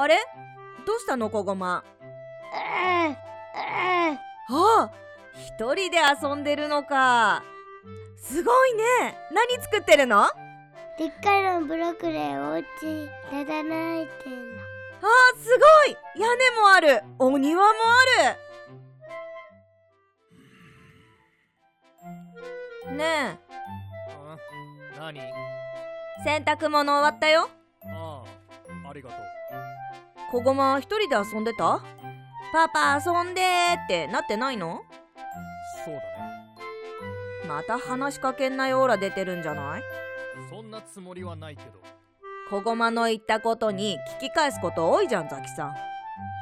あれ？どうしたの？こごま。ああ一人で遊んでるのか。すごいね。何作ってるの？あでっかいのブロックでお家なだないてんの。あすごい。屋根もある。お庭もある。ねあ何？え洗濯物終わったよ。ああありがとうこごま一人で遊んでた？パパ遊んでーってなってないの？そうだね。また話しかけんないオーラ出てるんじゃない？そんなつもりはないけど。こごまの言ったことに聞き返すこと多いじゃんザキさん。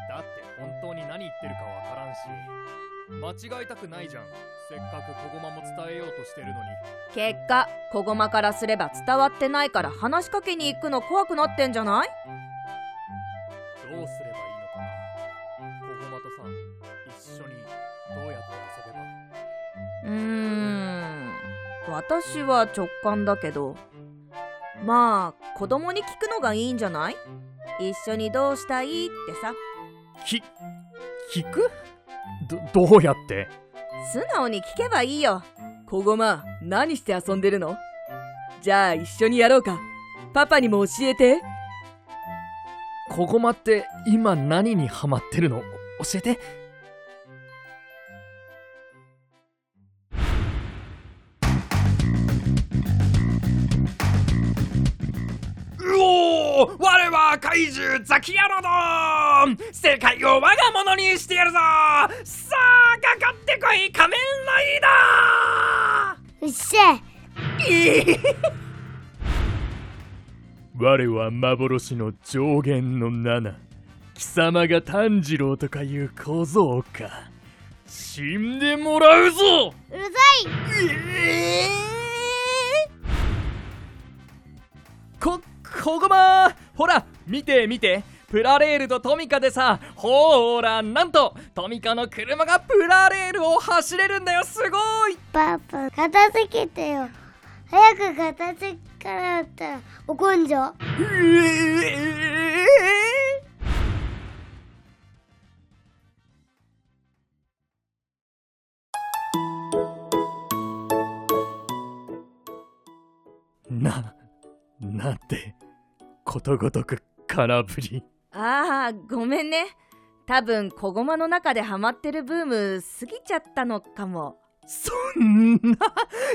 だって本当に何言ってるかわからんし。間違いたくないじゃん。せっかく小駒も伝えようとしてるのに。結果こごまからすれば伝わってないから話しかけに行くの怖くなってんじゃない？どうすればいいのかな？小駒とさ一緒にどうやって遊べば？うーん。私は直感だけど。まあ子供に聞くのがいいんじゃない？一緒にどうしたいってさ。き聞く？どどうやって？素直に聞けばいいよ。こごま何して遊んでるの？じゃあ一緒にやろうか。パパにも教えて小駒って今何にハマってるの？教えて。うおー我は怪獣ザキヤロドーン。世界を我が物にしてやるぞ。さあかかってこい仮面ライダうっしゃー我は幻の上限の7貴様が炭治郎とかいう小僧か。死んでもらうぞ!うるさえこ、こごま!ほら見て見て!プラレールとトミカでさほーらなんと!トミカの車がプラレールを走れるんだよすごい!パパ片付けてよ。早く片付けからだったら怒んじゃう。えな、なんて、ことごとく空振り。ああごめんね。多分こごまの中でハマってるブーム過ぎちゃったのかもそんな、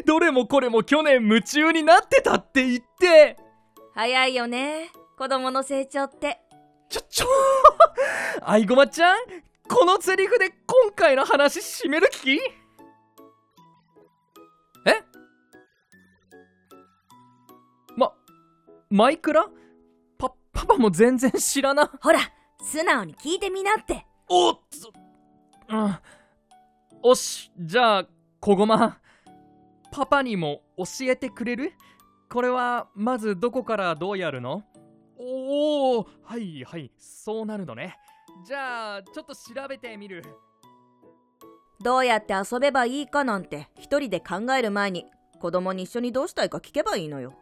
どれもこれも去年夢中になってたって言って。早いよね子供の成長ってちょ、ちょ、あいごまちゃんこのセリフで今回の話締める気？え？ま、マイクラ？パ、パパも全然知らな。ほら素直に聞いてみなっておっつうん。おし、じゃあ、こごま。パパにも教えてくれる？これは、まずどこからどうやるの？おおはいはい、そうなるのね。じゃあ、ちょっと調べてみる。どうやって遊べばいいかなんて一人で考える前に子供に一緒にどうしたいか聞けばいいのよ